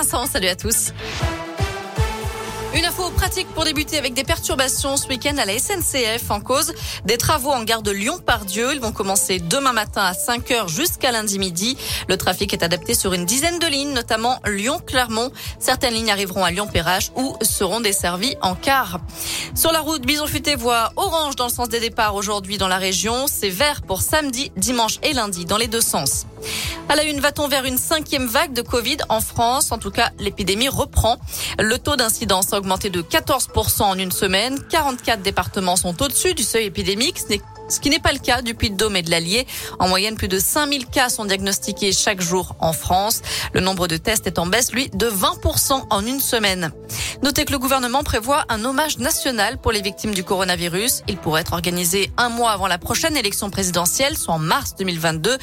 Vincent, salut à tous. Une info pratique pour débuter avec des perturbations ce week-end à la SNCF en cause des travaux en gare de Lyon-Pardieu. Ils vont commencer demain matin à 5h jusqu'à lundi midi. Le trafic est adapté sur une dizaine de lignes, notamment Lyon-Clermont. Certaines lignes arriveront à Lyon-Perrache ou seront desservies en car. Sur la route, Bison Futé voit orange dans le sens des départs aujourd'hui dans la région. C'est vert pour samedi, dimanche et lundi dans les deux sens. À la une, va-t-on vers une cinquième vague de Covid en France? En tout cas, l'épidémie reprend. Le taux d'incidence a augmenté de 14% en une semaine. 44 départements sont au-dessus du seuil épidémique. Ce n'est ce qui n'est pas le cas du Puy-de-Dôme et de l'Allier. En moyenne, plus de 5000 cas sont diagnostiqués chaque jour en France. Le nombre de tests est en baisse, lui, de 20% en une semaine. Notez que le gouvernement prévoit un hommage national pour les victimes du coronavirus. Il pourrait être organisé un mois avant la prochaine élection présidentielle, soit en mars 2022,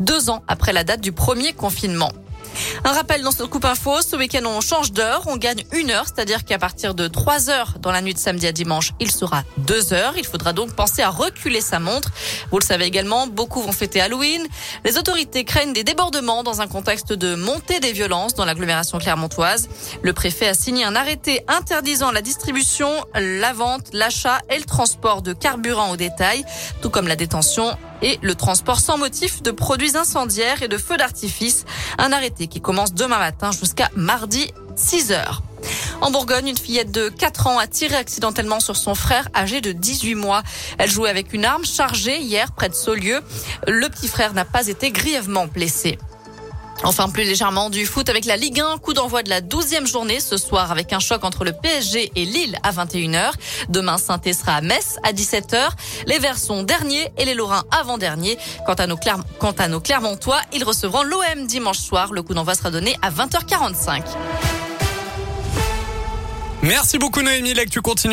deux ans après la date du premier confinement. Un rappel dans ce coupe info, ce week-end on change d'heure, on gagne une heure, c'est-à-dire qu'à partir de 3 heures dans la nuit de samedi à dimanche, il sera 2 heures. Il faudra donc penser à reculer sa montre. Vous le savez également, beaucoup vont fêter Halloween. Les autorités craignent des débordements dans un contexte de montée des violences dans l'agglomération clermontoise. Le préfet a signé un arrêté interdisant la distribution, la vente, l'achat et le transport de carburant au détail, tout comme la détention et le transport sans motif de produits incendiaires et de feux d'artifice. Un arrêté qui commence demain matin jusqu'à mardi 6 heures. En Bourgogne, une fillette de 4 ans a tiré accidentellement sur son frère âgé de 18 mois. Elle jouait avec une arme chargée hier près de Saulieu. Le petit frère n'a pas été grièvement blessé. Enfin, plus légèrement du foot avec la Ligue 1, coup d'envoi de la 12e journée ce soir avec un choc entre le PSG et Lille à 21h. Demain, saint sera à Metz à 17h. Les Verts sont derniers et les Lorrains avant-derniers. Quant à nos, Quant à Clermontois, ils recevront l'OM dimanche soir. Le coup d'envoi sera donné à 20h45. Merci beaucoup Noémie, là que tu continues.